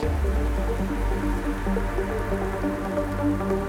Thank you.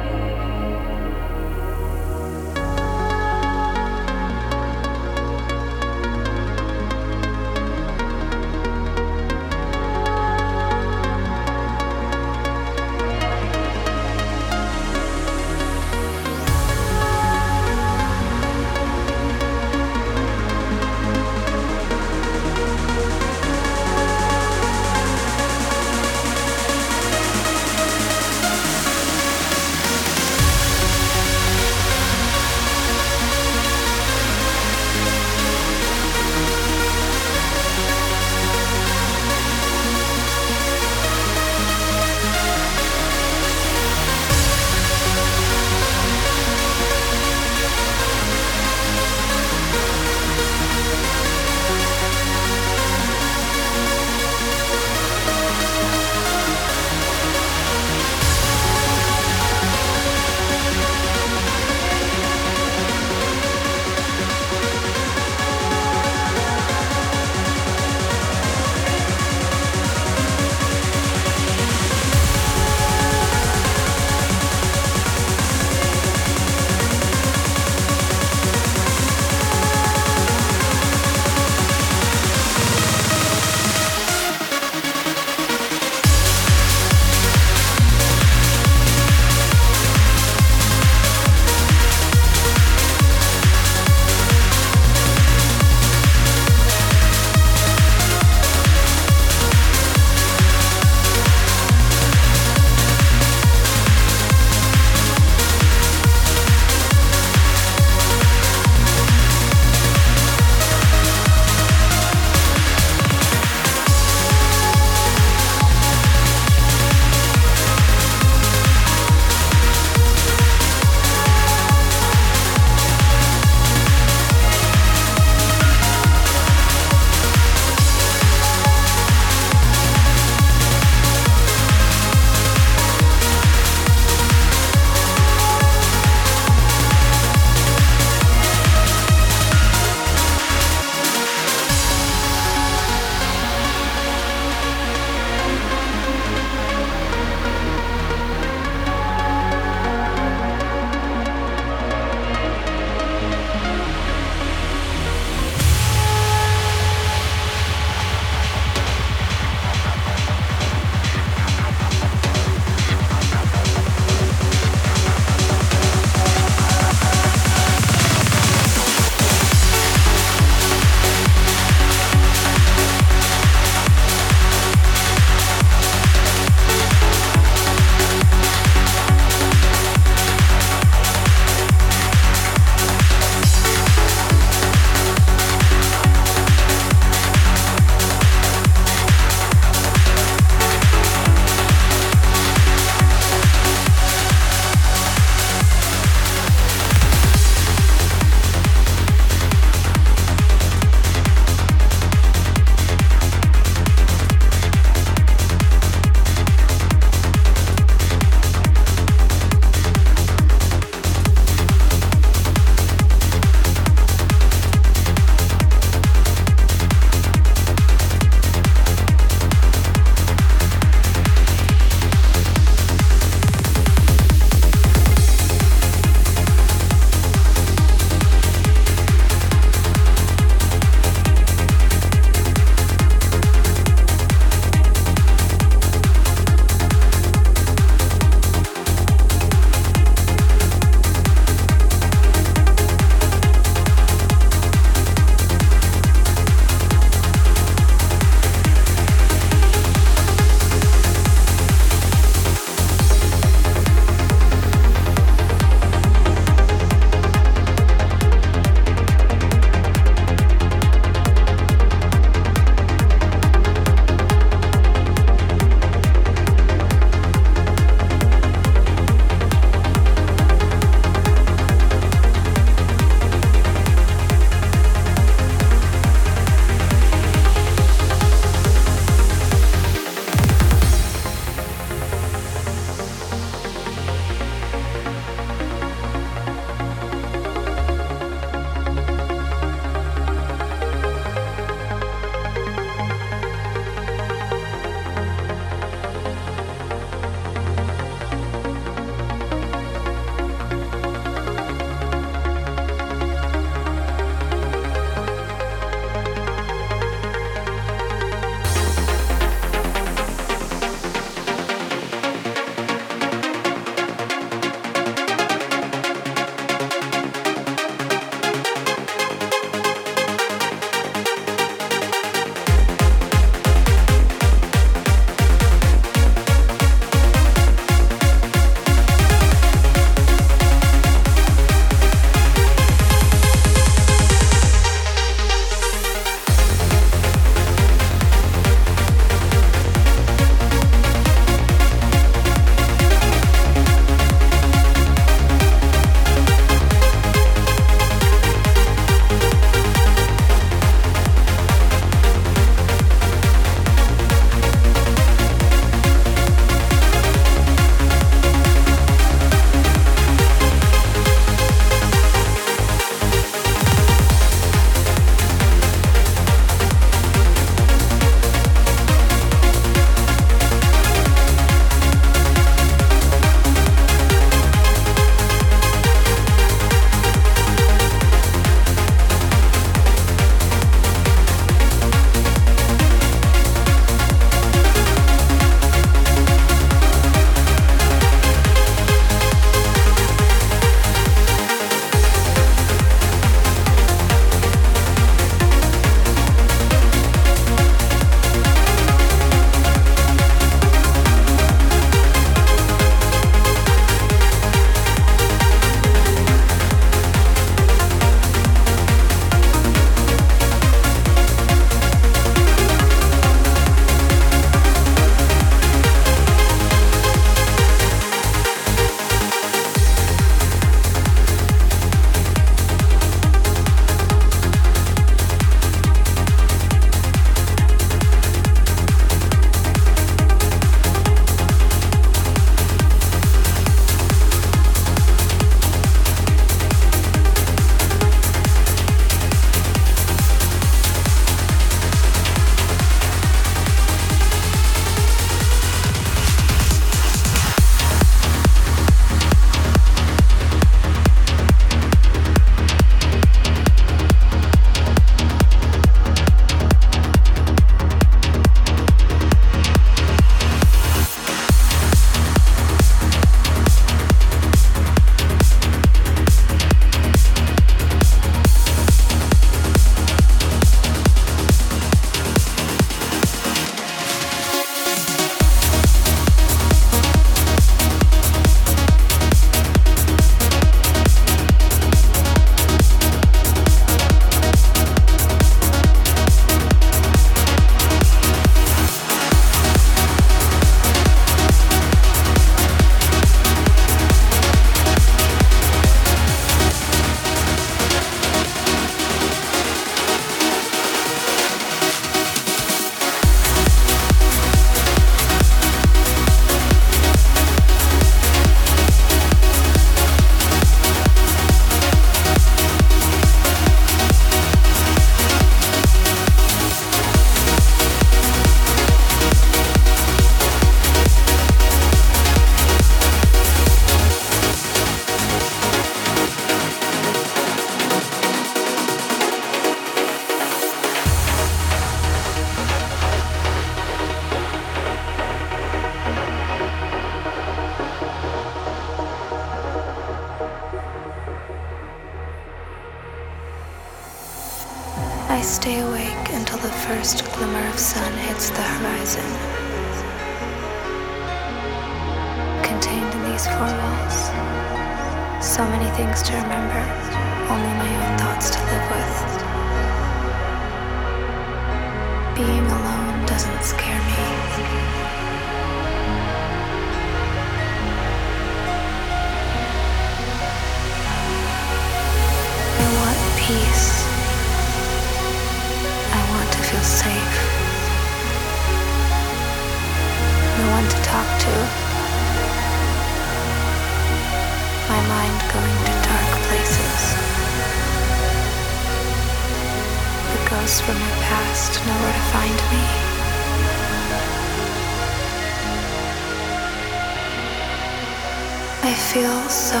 I feel so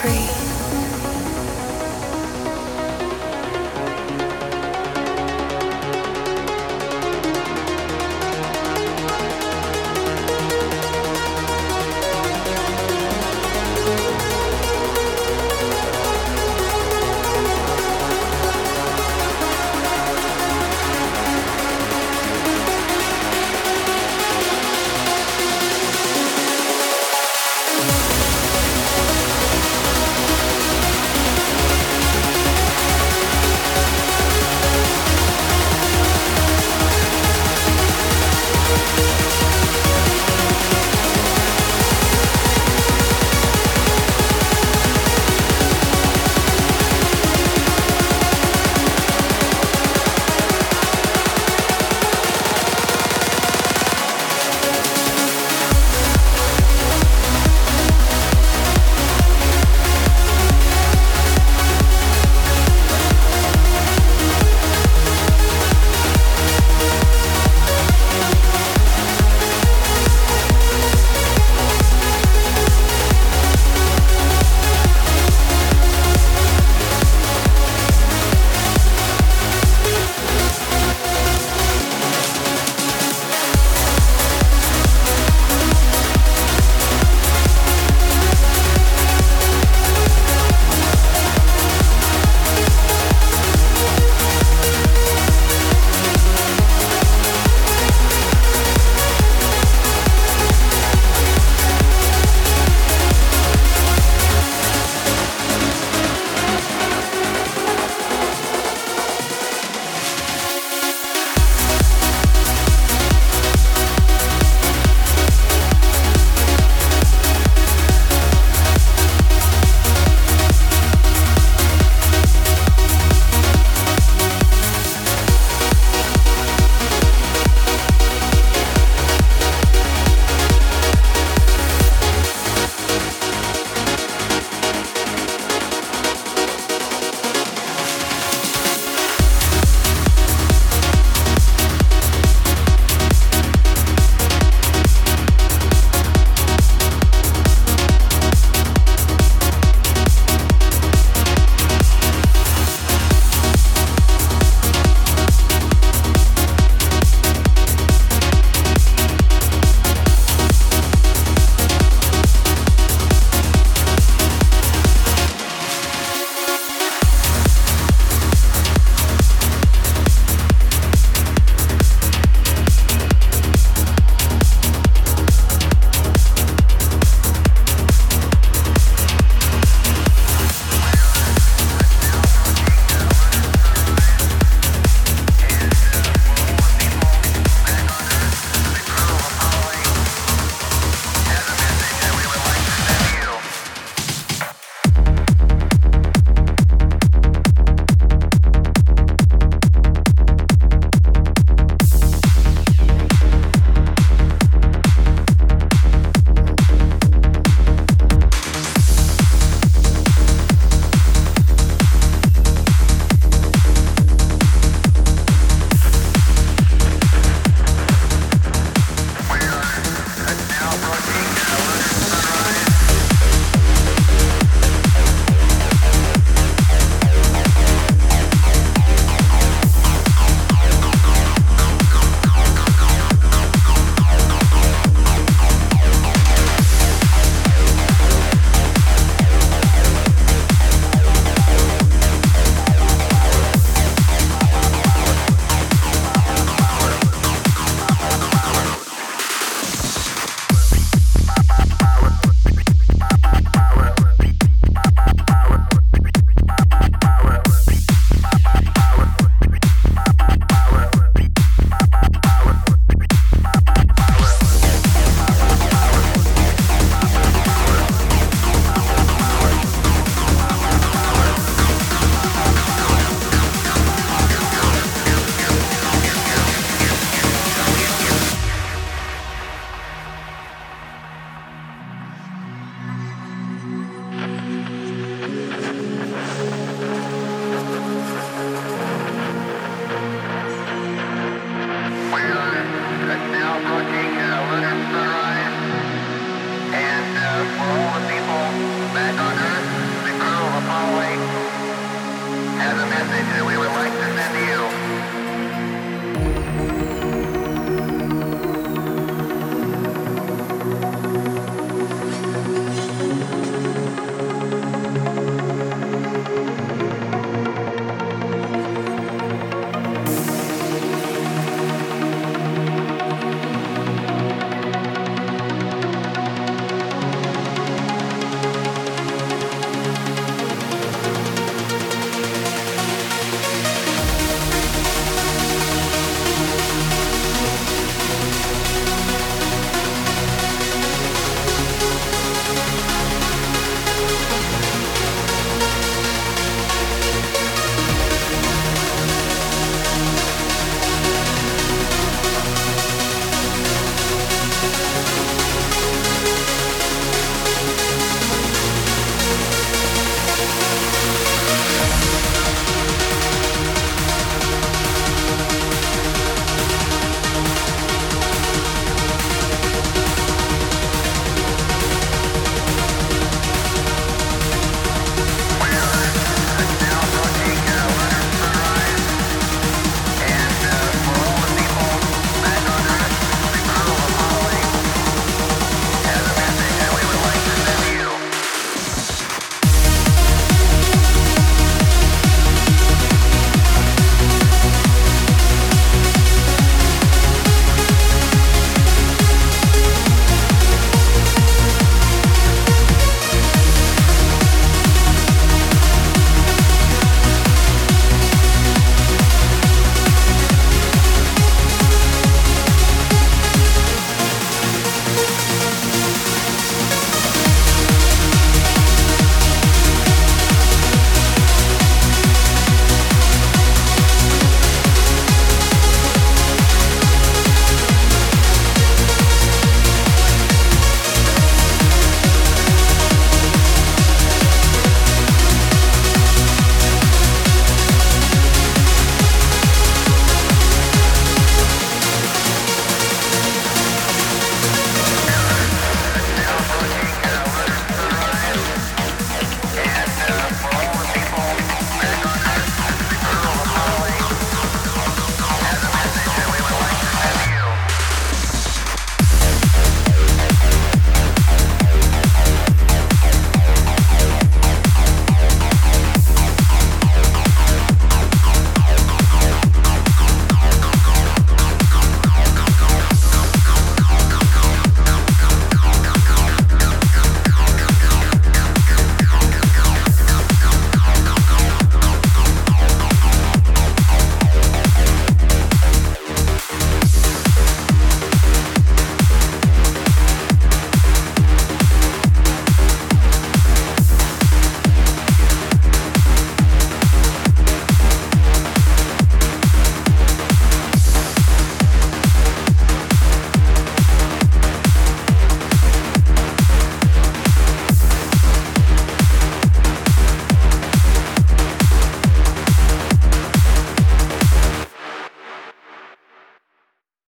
free.